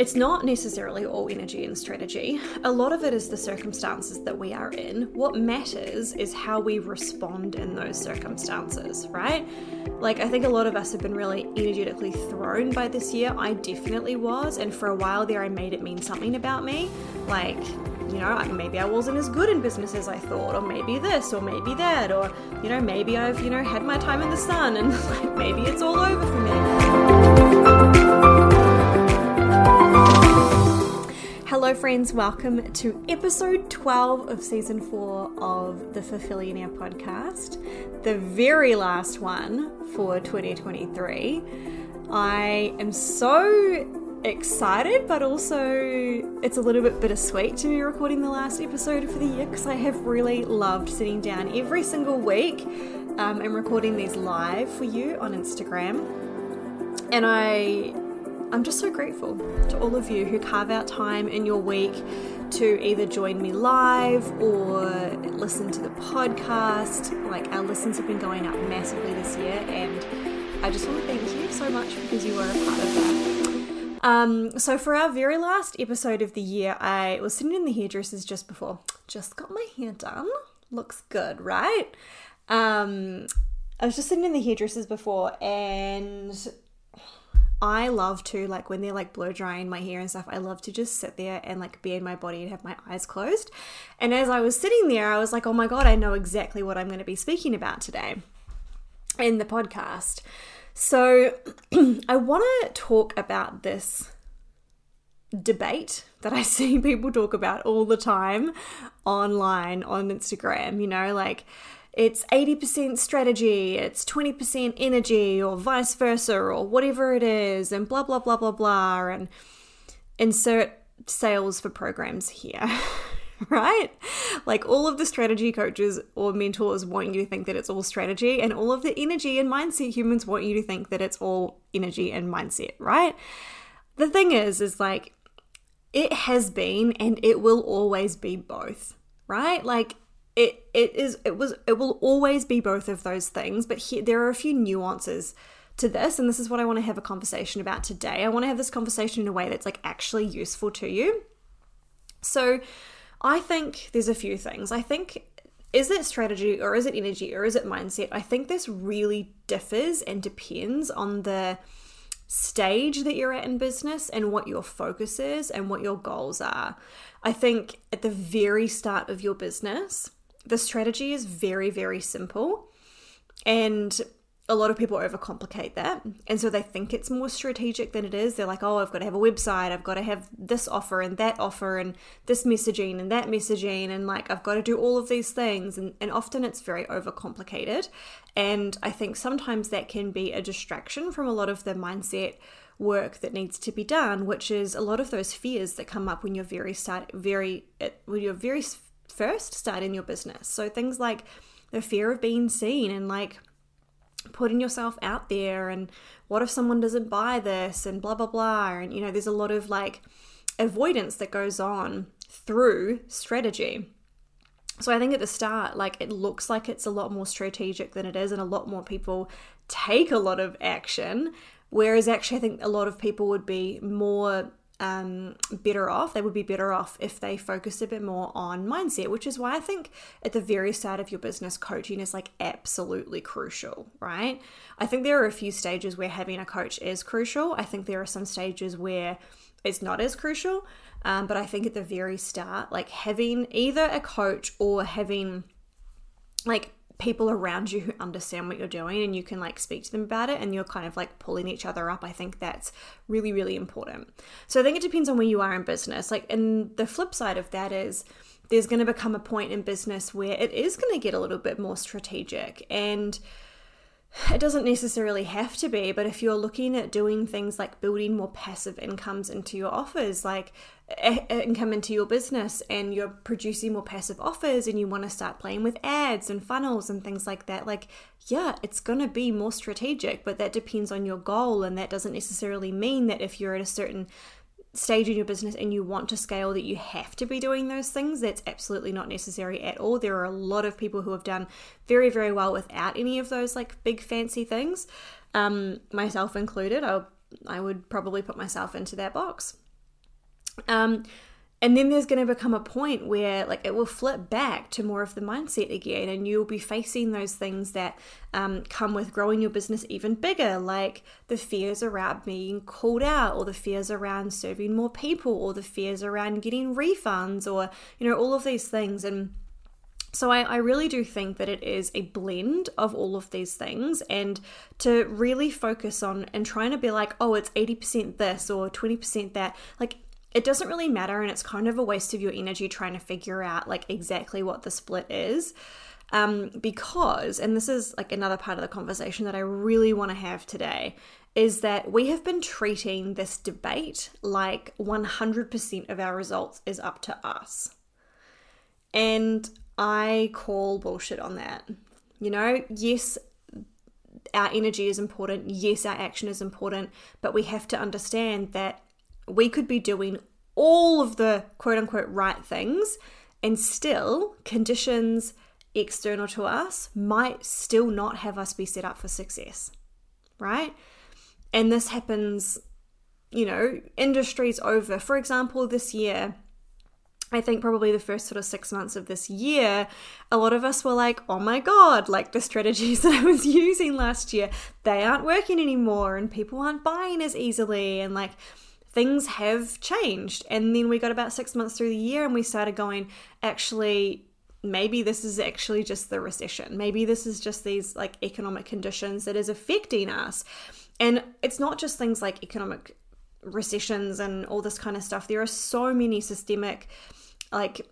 it's not necessarily all energy and strategy. A lot of it is the circumstances that we are in. What matters is how we respond in those circumstances, right? Like, I think a lot of us have been really energetically thrown by this year. I definitely was. And for a while there, I made it mean something about me. Like, you know, maybe I wasn't as good in business as I thought, or maybe this, or maybe that, or, you know, maybe I've, you know, had my time in the sun and like maybe it's all over for me. Hello, friends. Welcome to episode 12 of season 4 of the Fulfillionaire podcast, the very last one for 2023. I am so excited, but also it's a little bit bittersweet to be recording the last episode for the year because I have really loved sitting down every single week um, and recording these live for you on Instagram. And I I'm just so grateful to all of you who carve out time in your week to either join me live or listen to the podcast. Like, our listens have been going up massively this year, and I just want to thank you so much because you are a part of that. Um, so, for our very last episode of the year, I was sitting in the hairdressers just before. Just got my hair done. Looks good, right? Um, I was just sitting in the hairdressers before, and I love to like when they're like blow drying my hair and stuff. I love to just sit there and like be in my body and have my eyes closed. And as I was sitting there, I was like, "Oh my god, I know exactly what I'm going to be speaking about today in the podcast." So, I want to talk about this debate that I see people talk about all the time online on Instagram, you know, like it's 80% strategy, it's 20% energy, or vice versa, or whatever it is, and blah, blah, blah, blah, blah, and insert sales for programs here. right? Like all of the strategy coaches or mentors want you to think that it's all strategy, and all of the energy and mindset humans want you to think that it's all energy and mindset, right? The thing is, is like it has been and it will always be both, right? Like it is it was it will always be both of those things but here there are a few nuances to this and this is what I want to have a conversation about today. I want to have this conversation in a way that's like actually useful to you. So I think there's a few things. I think is it strategy or is it energy or is it mindset? I think this really differs and depends on the stage that you're at in business and what your focus is and what your goals are. I think at the very start of your business, the strategy is very, very simple. And a lot of people overcomplicate that. And so they think it's more strategic than it is. They're like, oh, I've got to have a website, I've got to have this offer and that offer and this messaging and that messaging. And like, I've got to do all of these things. And, and often it's very overcomplicated. And I think sometimes that can be a distraction from a lot of the mindset work that needs to be done, which is a lot of those fears that come up when you're very start very uh, when you're very first starting your business. So things like the fear of being seen and like putting yourself out there and what if someone doesn't buy this and blah blah blah and you know there's a lot of like avoidance that goes on through strategy. So I think at the start like it looks like it's a lot more strategic than it is and a lot more people take a lot of action whereas actually I think a lot of people would be more um, better off. They would be better off if they focused a bit more on mindset, which is why I think at the very start of your business, coaching is like absolutely crucial, right? I think there are a few stages where having a coach is crucial. I think there are some stages where it's not as crucial. Um, but I think at the very start, like having either a coach or having like people around you who understand what you're doing and you can like speak to them about it and you're kind of like pulling each other up. I think that's really, really important. So I think it depends on where you are in business. Like, and the flip side of that is there's going to become a point in business where it is going to get a little bit more strategic and it doesn't necessarily have to be, but if you're looking at doing things like building more passive incomes into your offers, like income into your business, and you're producing more passive offers, and you want to start playing with ads and funnels and things like that, like, yeah, it's going to be more strategic, but that depends on your goal. And that doesn't necessarily mean that if you're at a certain stage in your business and you want to scale that you have to be doing those things. That's absolutely not necessary at all. There are a lot of people who have done very very well without any of those like big fancy things. Um, myself included I, I would probably put myself into that box Um, and then there's going to become a point where like it will flip back to more of the mindset again and you'll be facing those things that um, come with growing your business even bigger like the fears around being called out or the fears around serving more people or the fears around getting refunds or you know all of these things and so I, I, really do think that it is a blend of all of these things and to really focus on and trying to be like, oh, it's 80% this or 20% that. Like it doesn't really matter and it's kind of a waste of your energy trying to figure out like exactly what the split is. Um, because, and this is like another part of the conversation that I really want to have today, is that we have been treating this debate like 100% of our results is up to us. And I call bullshit on that. You know, yes, our energy is important. Yes, our action is important. But we have to understand that we could be doing all of the quote unquote right things and still conditions external to us might still not have us be set up for success. Right? And this happens, you know, industries over. For example, this year, I think probably the first sort of six months of this year, a lot of us were like, oh my God, like the strategies that I was using last year, they aren't working anymore and people aren't buying as easily. And like things have changed. And then we got about six months through the year and we started going, actually, maybe this is actually just the recession. Maybe this is just these like economic conditions that is affecting us. And it's not just things like economic recessions and all this kind of stuff. There are so many systemic like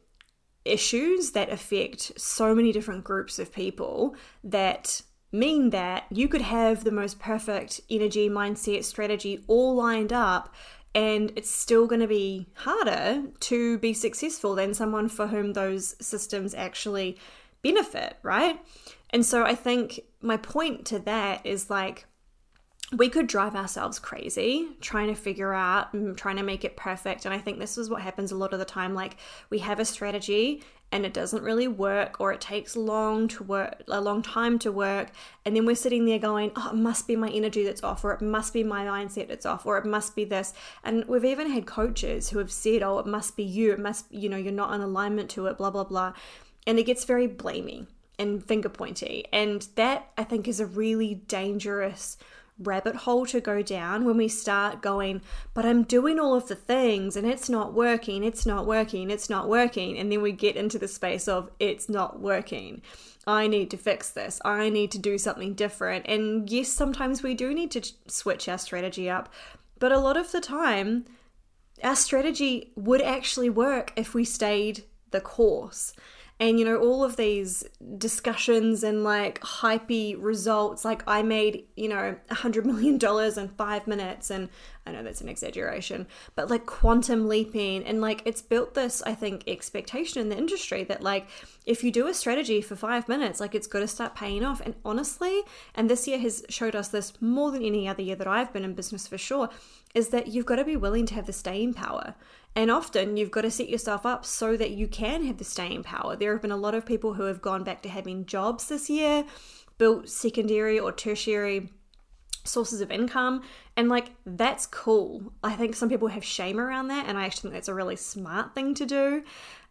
issues that affect so many different groups of people that mean that you could have the most perfect energy, mindset, strategy all lined up, and it's still going to be harder to be successful than someone for whom those systems actually benefit, right? And so I think my point to that is like, we could drive ourselves crazy trying to figure out mm, trying to make it perfect. And I think this is what happens a lot of the time. Like we have a strategy and it doesn't really work or it takes long to work a long time to work. And then we're sitting there going oh it must be my energy that's off or it must be my mindset that's off or it must be this. And we've even had coaches who have said oh it must be you. It must you know you're not in alignment to it blah blah blah. And it gets very blaming and finger pointy. And that i think is a really dangerous rabbit hole to go down when we start going, but I'm doing all of the things and it's not working, it's not working, it's not working. And then we get into the space of it's not working. I need to fix this. I need to do something different. And yes, sometimes we do need to switch our strategy up, but a lot of the time, our strategy would actually work if we stayed the course and you know all of these discussions and like hypey results like i made you know a hundred million dollars in five minutes and i know that's an exaggeration but like quantum leaping and like it's built this i think expectation in the industry that like if you do a strategy for five minutes like it's got to start paying off. And honestly and this year has showed us this more than any other year that i've been in business for sure is that you've got to be willing to have the staying power and often you've got to set yourself up so that you can have the staying power. There have been a lot of people who have gone back to having jobs this year, built secondary or tertiary sources of income and like that's cool i think some people have shame around that and i actually think that's a really smart thing to do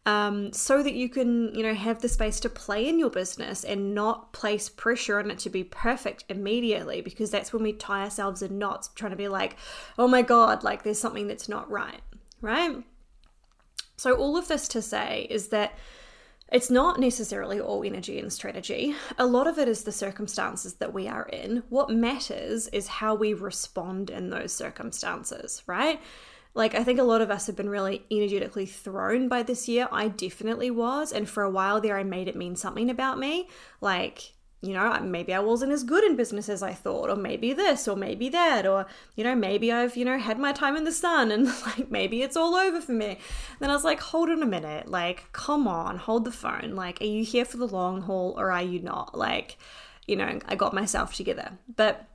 um, so that you can you know have the space to play in your business and not place pressure on it to be perfect immediately because that's when we tie ourselves in knots trying to be like oh my god like there's something that's not right right? So, all of this to say is that it's not necessarily all energy and strategy. A lot of it is the circumstances that we are in. What matters is how we respond in those circumstances, right? Like, I think a lot of us have been really energetically thrown by this year. I definitely was. And for a while there, I made it mean something about me. Like, you know, maybe I wasn't as good in business as I thought, or maybe this, or maybe that, or, you know, maybe I've, you know, had my time in the sun and like maybe it's all over for me. Then I was like, hold on a minute, like, come on, hold the phone. Like, are you here for the long haul or are you not? Like, you know, I got myself together. But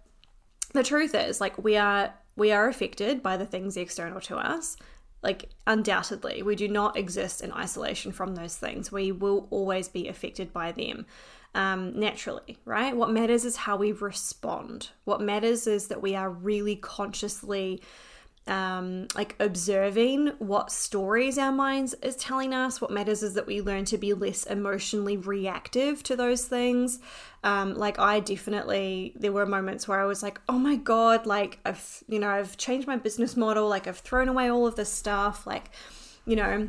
the truth is, like, we are we are affected by the things external to us like undoubtedly we do not exist in isolation from those things we will always be affected by them um, naturally, right? What matters is how we respond. What matters is that we are really consciously um, like observing what stories our minds is telling us. What matters is that we learn to be less emotionally reactive to those things. Um, like I definitely, there were moments where I was like, oh my god, like I've, you know, I've changed my business model, like I've thrown away all of this stuff, like, you know,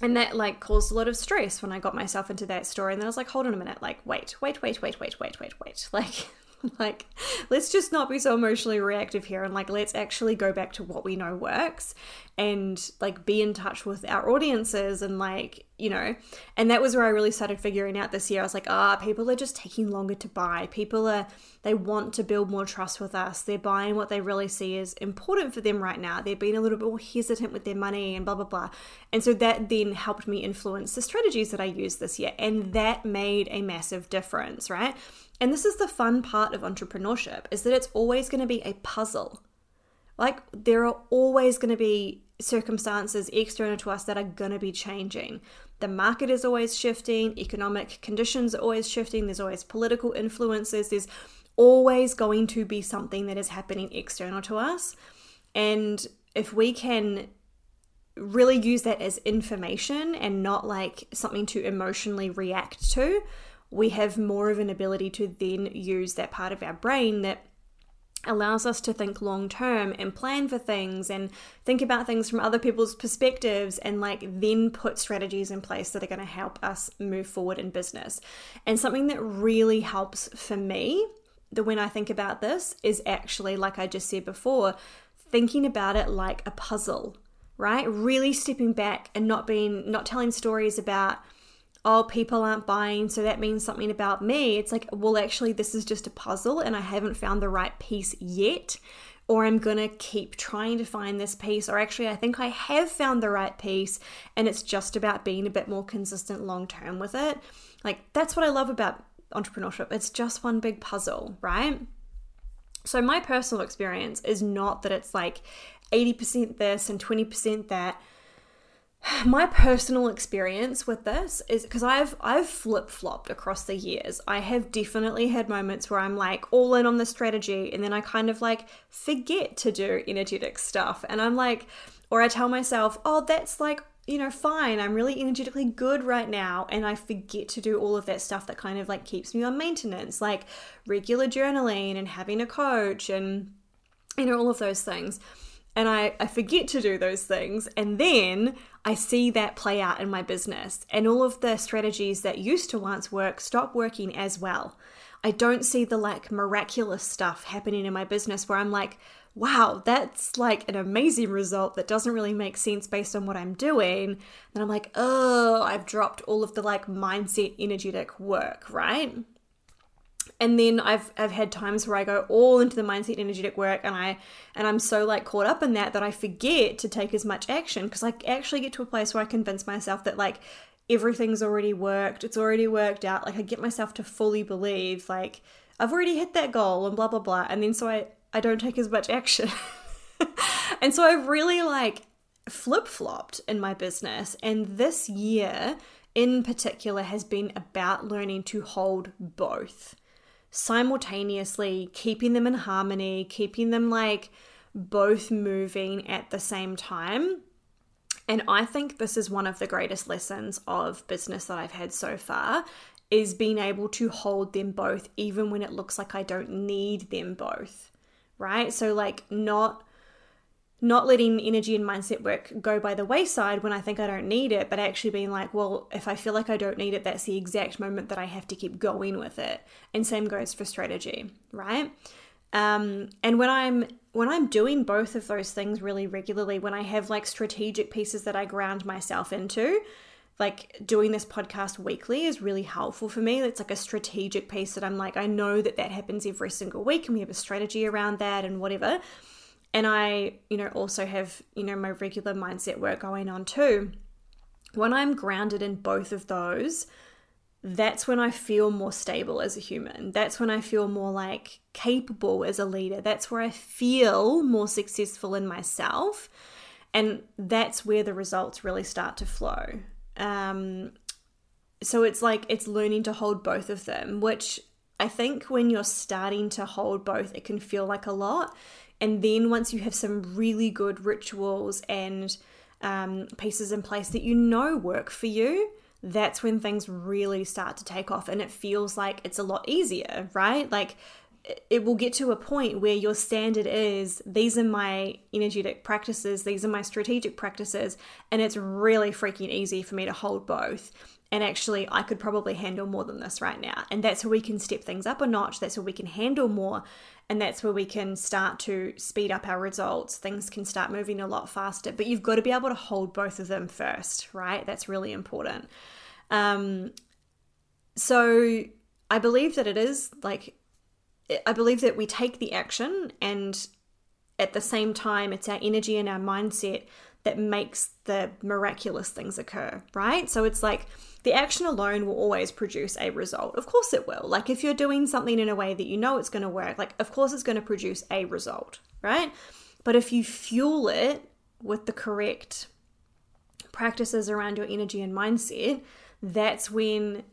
and that like caused a lot of stress when I got myself into that story. And then I was like, hold on a minute, like wait, wait, wait, wait, wait, wait, wait, wait. Like like let's just not be so emotionally reactive here and like let's actually go back to what we know works and like be in touch with our audiences and like you know and that was where i really started figuring out this year. I was like ah people are just taking longer to buy. People are they want to build more trust with us. They're buying what they really see is important for them right now. They're being a little bit more hesitant with their money and blah blah blah. And so that then helped me influence the strategies that i used this year and that made a massive difference right and this is the fun part of entrepreneurship is that it's always going to be a puzzle. Like there are always going to be circumstances external to us that are going to be changing. The market is always shifting, economic conditions are always shifting, there's always political influences, there's always going to be something that is happening external to us. And if we can really use that as information and not like something to emotionally react to, we have more of an ability to then use that part of our brain that allows us to think long term and plan for things and think about things from other people's perspectives and like then put strategies in place that are going to help us move forward in business. And something that really helps for me, the when I think about this is actually like I just said before, thinking about it like a puzzle, right? Really stepping back and not being not telling stories about oh, people aren't buying, so that means something about me. It's like, well, actually, this is just a puzzle and I haven't found the right piece yet. Or I'm gonna keep trying to find this piece, or actually, I think I have found the right piece, and it's just about being a bit more consistent long term with it. Like, that's what I love about entrepreneurship. It's just one big puzzle, right? So, my personal experience is not that it's like 80% this and 20% that my personal experience with this is because I've I've flip flopped across the years. I have definitely had moments where I'm like all in on the strategy, and then I kind of like forget to do energetic stuff, and I'm like, or I tell myself, oh, that's like you know, fine, I'm really energetically good right now, and I forget to do all of that stuff that kind of like keeps me on maintenance, like regular journaling and having a coach and you know all of those things and I, I forget to do those things. And then I see that play out in my business, and all of the strategies that used to once work stop working as well. I don't see the like miraculous stuff happening in my business where I'm like, wow, that's like an amazing result that doesn't really make sense based on what I'm doing. Then I'm like, oh, I've dropped all of the like mindset energetic work, right? And then I've I've had times where I go all into the mindset energetic work and I and I'm so like caught up in that that I forget to take as much action because I actually get to a place where I convince myself that like everything's already worked, it's already worked out. Like I get myself to fully believe like I've already hit that goal and blah blah blah. And then so I I don't take as much action. and so I've really like flip-flopped in my business and this year in particular has been about learning to hold both simultaneously keeping them in harmony, keeping them like both moving at the same time. And I think this is one of the greatest lessons of business that I've had so far is being able to hold them both even when it looks like I don't need them both. Right? So like not not letting energy and mindset work go by the wayside when I think I don't need it, but actually being like, well, if I feel like I don't need it, that's the exact moment that I have to keep going with it. And same goes for strategy, right? Um, and when I'm when I'm doing both of those things really regularly, when I have like strategic pieces that I ground myself into, like doing this podcast weekly is really helpful for me. It's like a strategic piece that I'm like, I know that that happens every single week, and we have a strategy around that and whatever and I, you know, also have, you know, my regular mindset work going on too. When I'm grounded in both of those, that's when I feel more stable as a human. That's when I feel more like capable as a leader. That's where I feel more successful in myself. And that's where the results really start to flow. Um, so it's like it's learning to hold both of them, which I think when you're starting to hold both, it can feel like a lot And then once you have some really good rituals and um, pieces in place that you know work for you, that's when things really start to take off and it feels like it's a lot easier, right? Like it will get to a point where your standard is these are my energetic practices, these are my strategic practices, and it's really freaking easy for me to hold both. And actually, I could probably handle more than this right now. And that's where we can step things up a notch. That's where we can handle more. And that's where we can start to speed up our results. Things can start moving a lot faster. But you've got to be able to hold both of them first, right? That's really important. Um, so I believe that it is like I believe that we take the action and at the same time it's our energy and our mindset that makes the miraculous things occur, right? So it's like the action alone will always produce a result. Of course it will. Like if you're doing something in a way that you know it's going to work, like of course it's going to produce a result, right? But if you fuel it with the correct practices around your energy and mindset, that's when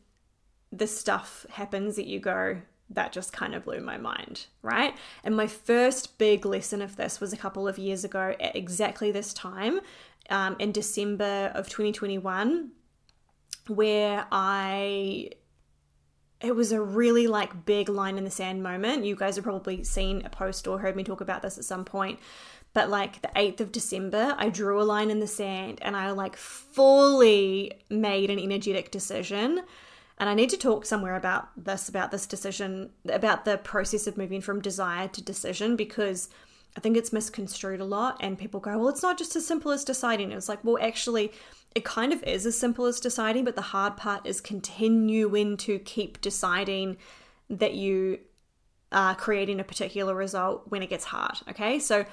the stuff happens that you go, that just kind of blew my mind, right? And my first big lesson of this was a couple of years ago at exactly this time um, in December of 2021, where I. It was a really like big line in the sand moment. You guys have probably seen a post or heard me talk about this at some point. But like the 8th of December, I drew a line in the sand and I like fully made an energetic decision and I need to talk somewhere about this, about this decision, about the process of moving from desire to decision, because I think it's misconstrued a lot. And people go, well, it's not just as simple as deciding. It's like, well, actually, it kind of is as simple as deciding, but the hard part is continuing to keep deciding that you are creating a particular result when it gets hard. Okay. So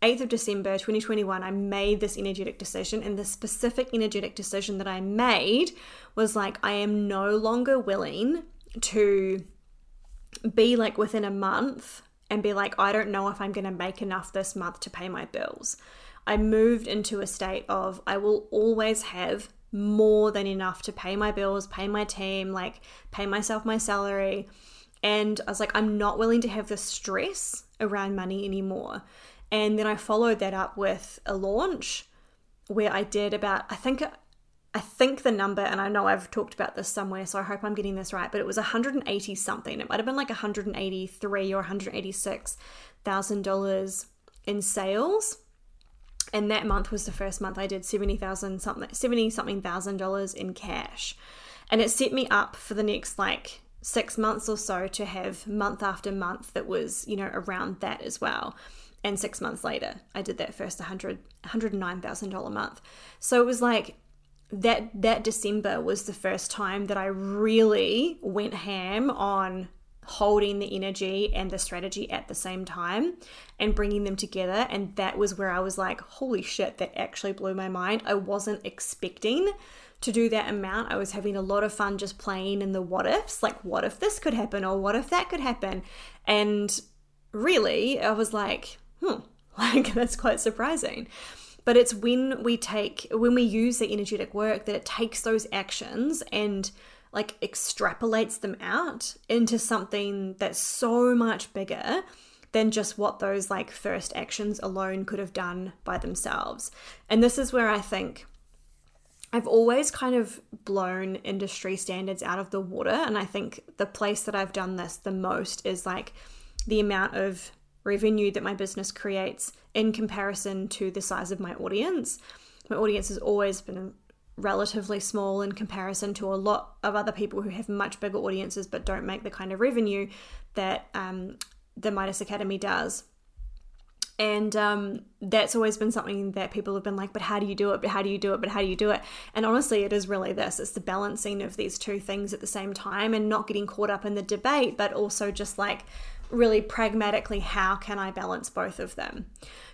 8th of December 2021, I made this energetic decision. And the specific energetic decision that I made was like, I am no longer willing to be like within a month and be like, I don't know if I'm going to make enough this month to pay my bills. I moved into a state of I will always have more than enough to pay my bills, pay my team, like pay myself my salary. And I was like, I'm not willing to have the stress around money anymore. And then I followed that up with a launch where I did about, I think, I think the number, and I know I've talked about this somewhere, so I hope I'm getting this right, but it was 180 something. It might have been like 183 or 186 thousand dollars in sales. And that month was the first month I did 70,000 something, 70 something thousand dollars in cash. And it set me up for the next like six months or so to have month after month that was, you know, around that as well and six months later i did that first 100 $109000 month so it was like that that december was the first time that i really went ham on holding the energy and the strategy at the same time and bringing them together. And that was where i was like holy shit that actually blew my mind. I wasn't expecting to do that amount. I was having a lot of fun just playing in the what ifs like what if this could happen or what if that could happen? And really i was like hmm, like that's quite surprising. But it's when we take, when we use the energetic work that it takes those actions and like extrapolates them out into something that's so much bigger than just what those like first actions alone could have done by themselves. And this is where I think I've always kind of blown industry standards out of the water. And I think the place that I've done this the most is like the amount of revenue that my business creates in comparison to the size of my audience. My audience has always been relatively small in comparison to a lot of other people who have much bigger audiences but don't make the kind of revenue that um, the Midas Academy does. And um, that's always been something that people have been like, but how do you do it? But how do you do it? But how do you do it? And honestly, it is really this it's the balancing of these two things at the same time and not getting caught up in the debate, but also just like really pragmatically how can I balance both of them.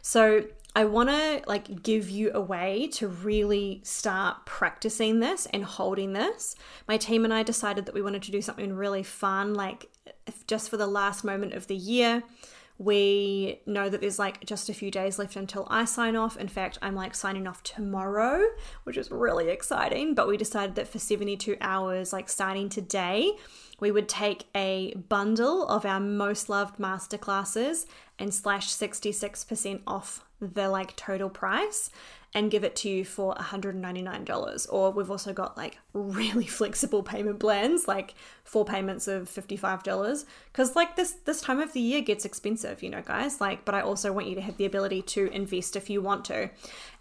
So I want to like give you a way to really start practicing this and holding this. My team and I decided that we wanted to do something really fun like just for the last moment of the year We know that there's like just a few days left until I sign off. In fact, I'm like signing off tomorrow, which is really exciting. But we decided that for 72 hours, like starting today, we would take a bundle of our most loved masterclasses and slash 66% off the like total price and give it to you for $199. Or we've also got like really flexible payment plans, like four payments of $55. Cause like this this time of the year gets expensive, you know, guys. Like, but I also want you to have the ability to invest if you want to.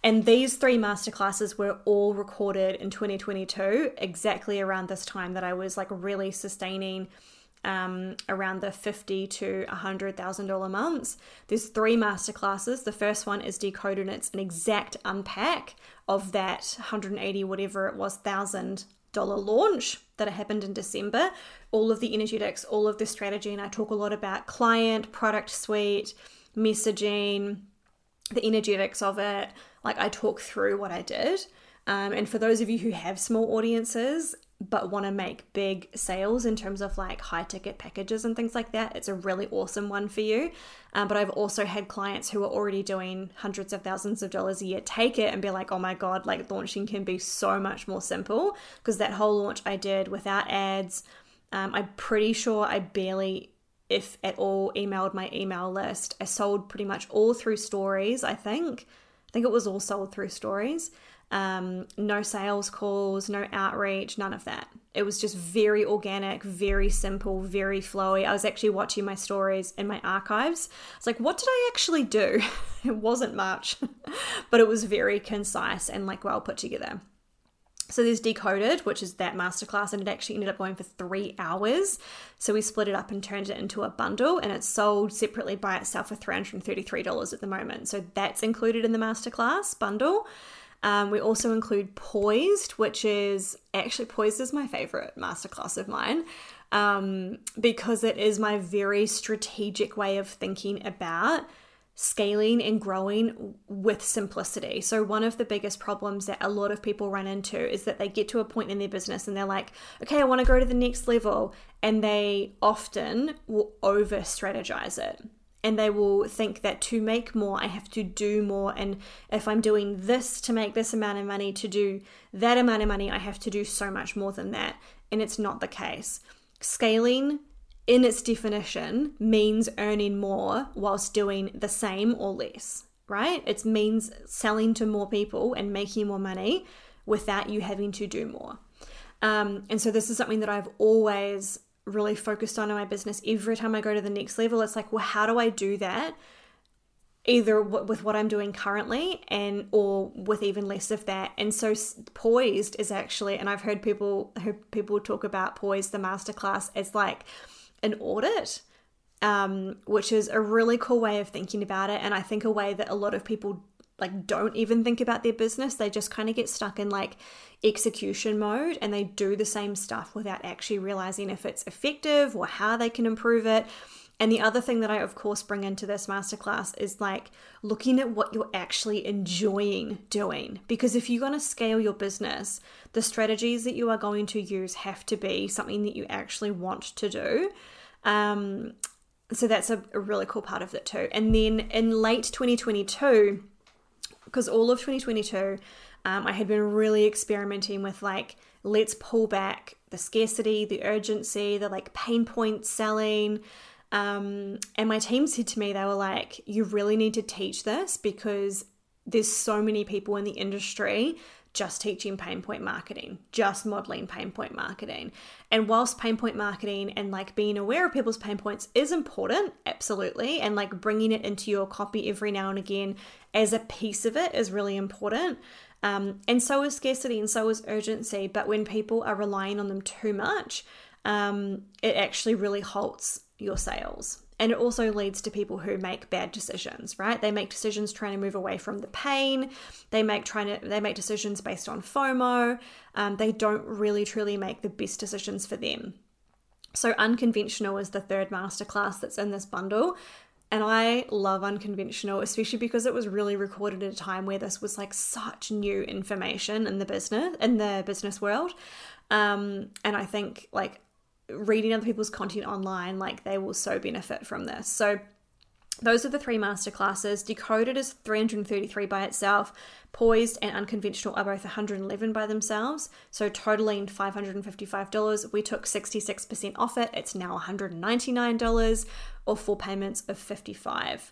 And these three masterclasses were all recorded in 2022, exactly around this time that I was like really sustaining um, around the fifty to hundred thousand dollar months. There's three masterclasses. The first one is decoded, and it's an exact unpack of that 180 whatever it was thousand dollar launch that happened in December. All of the energetics, all of the strategy, and I talk a lot about client, product suite, messaging, the energetics of it. Like I talk through what I did. Um, and for those of you who have small audiences, but want to make big sales in terms of like high ticket packages and things like that, it's a really awesome one for you. Um, but I've also had clients who are already doing hundreds of thousands of dollars a year take it and be like, oh my God, like launching can be so much more simple. Because that whole launch I did without ads, um, I'm pretty sure I barely, if at all, emailed my email list. I sold pretty much all through stories, I think. I think it was all sold through stories um, no sales calls, no outreach, none of that. It was just very organic, very simple, very flowy. I was actually watching my stories in my archives. It's like, what did I actually do? it wasn't much, but it was very concise and like well put together. So there's Decoded, which is that masterclass, and it actually ended up going for three hours. So we split it up and turned it into a bundle, and it's sold separately by itself for $333 at the moment. So that's included in the masterclass bundle. Um, we also include Poised, which is actually Poised is my favorite masterclass of mine um, because it is my very strategic way of thinking about scaling and growing with simplicity. So, one of the biggest problems that a lot of people run into is that they get to a point in their business and they're like, okay, I want to go to the next level. And they often will over strategize it and they will think that to make more, I have to do more. And if I'm doing this to make this amount of money, to do that amount of money, I have to do so much more than that. And it's not the case. Scaling, in its definition, means earning more whilst doing the same or less, right? It means selling to more people and making more money without you having to do more. Um, and so, this is something that I've always really focused on in my business every time I go to the next level. It's like, well, how do I do that? Either with what I'm doing currently and or with even less of that. And so poised is actually, and I've heard people heard people talk about poised the masterclass as like an audit. Um, which is a really cool way of thinking about it, and I think a way that a lot of people like don't even think about their business. They just kind of get stuck in like execution mode and they do the same stuff without actually realizing if it's effective or how they can improve it. And the other thing that I, of course, bring into this masterclass is like looking at what you're actually enjoying doing. Because if you're going to scale your business, the strategies that you are going to use have to be something that you actually want to do. Um, so that's a, a really cool part of it too. And then in late 2022, because all of 2022, um, I had been really experimenting with like, let's pull back the scarcity, the urgency, the like pain point selling. Um, and my team said to me, they were like, you really need to teach this because there's so many people in the industry just teaching pain point marketing, just modeling pain point marketing. And whilst pain point marketing and like being aware of people's pain points is important, absolutely, and like bringing it into your copy every now and again as a piece of it is really important. Um, and so is scarcity and so is urgency. But when people are relying on them too much, um, it actually really halts your sales. And it also leads to people who make bad decisions, right? They make decisions trying to move away from the pain. They make trying to they make decisions based on FOMO. Um, they don't really truly make the best decisions for them. So unconventional is the third masterclass that's in this bundle. And I love unconventional, especially because it was really recorded at a time where this was like such new information in the business in the business world. Um, and I think like reading other people's content online, like they will so benefit from this. So those are the three masterclasses. Decoded is 333 by itself. Poised and Unconventional are both 111 by themselves, so totaling $555. We took 66% off it. It's now $199 or four payments of 55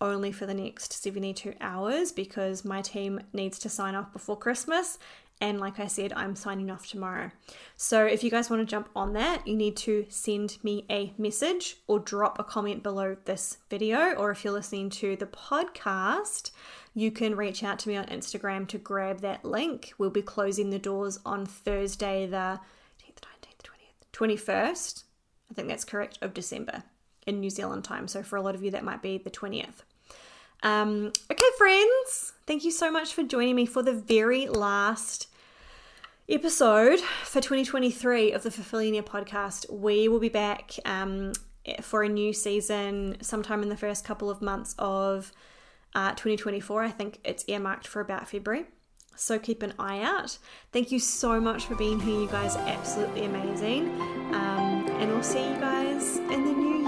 only for the next 72 hours because my team needs to sign off before Christmas and like I said, I'm signing off tomorrow. So if you guys want to jump on that, you need to send me a message or drop a comment below this video. Or if you're listening to the podcast, you can reach out to me on Instagram to grab that link. We'll be closing the doors on Thursday, the 19th, 20th, 21st. I think that's correct, of December in New Zealand time. So for a lot of you, that might be the 20th. Um, okay, friends, thank you so much for joining me for the very last episode for 2023 of the Fulfillionaire podcast. We will be back um, for a new season sometime in the first couple of months of uh, 2024. I think it's earmarked for about February. So keep an eye out. Thank you so much for being here. You guys are absolutely amazing. Um, and we'll see you guys in the new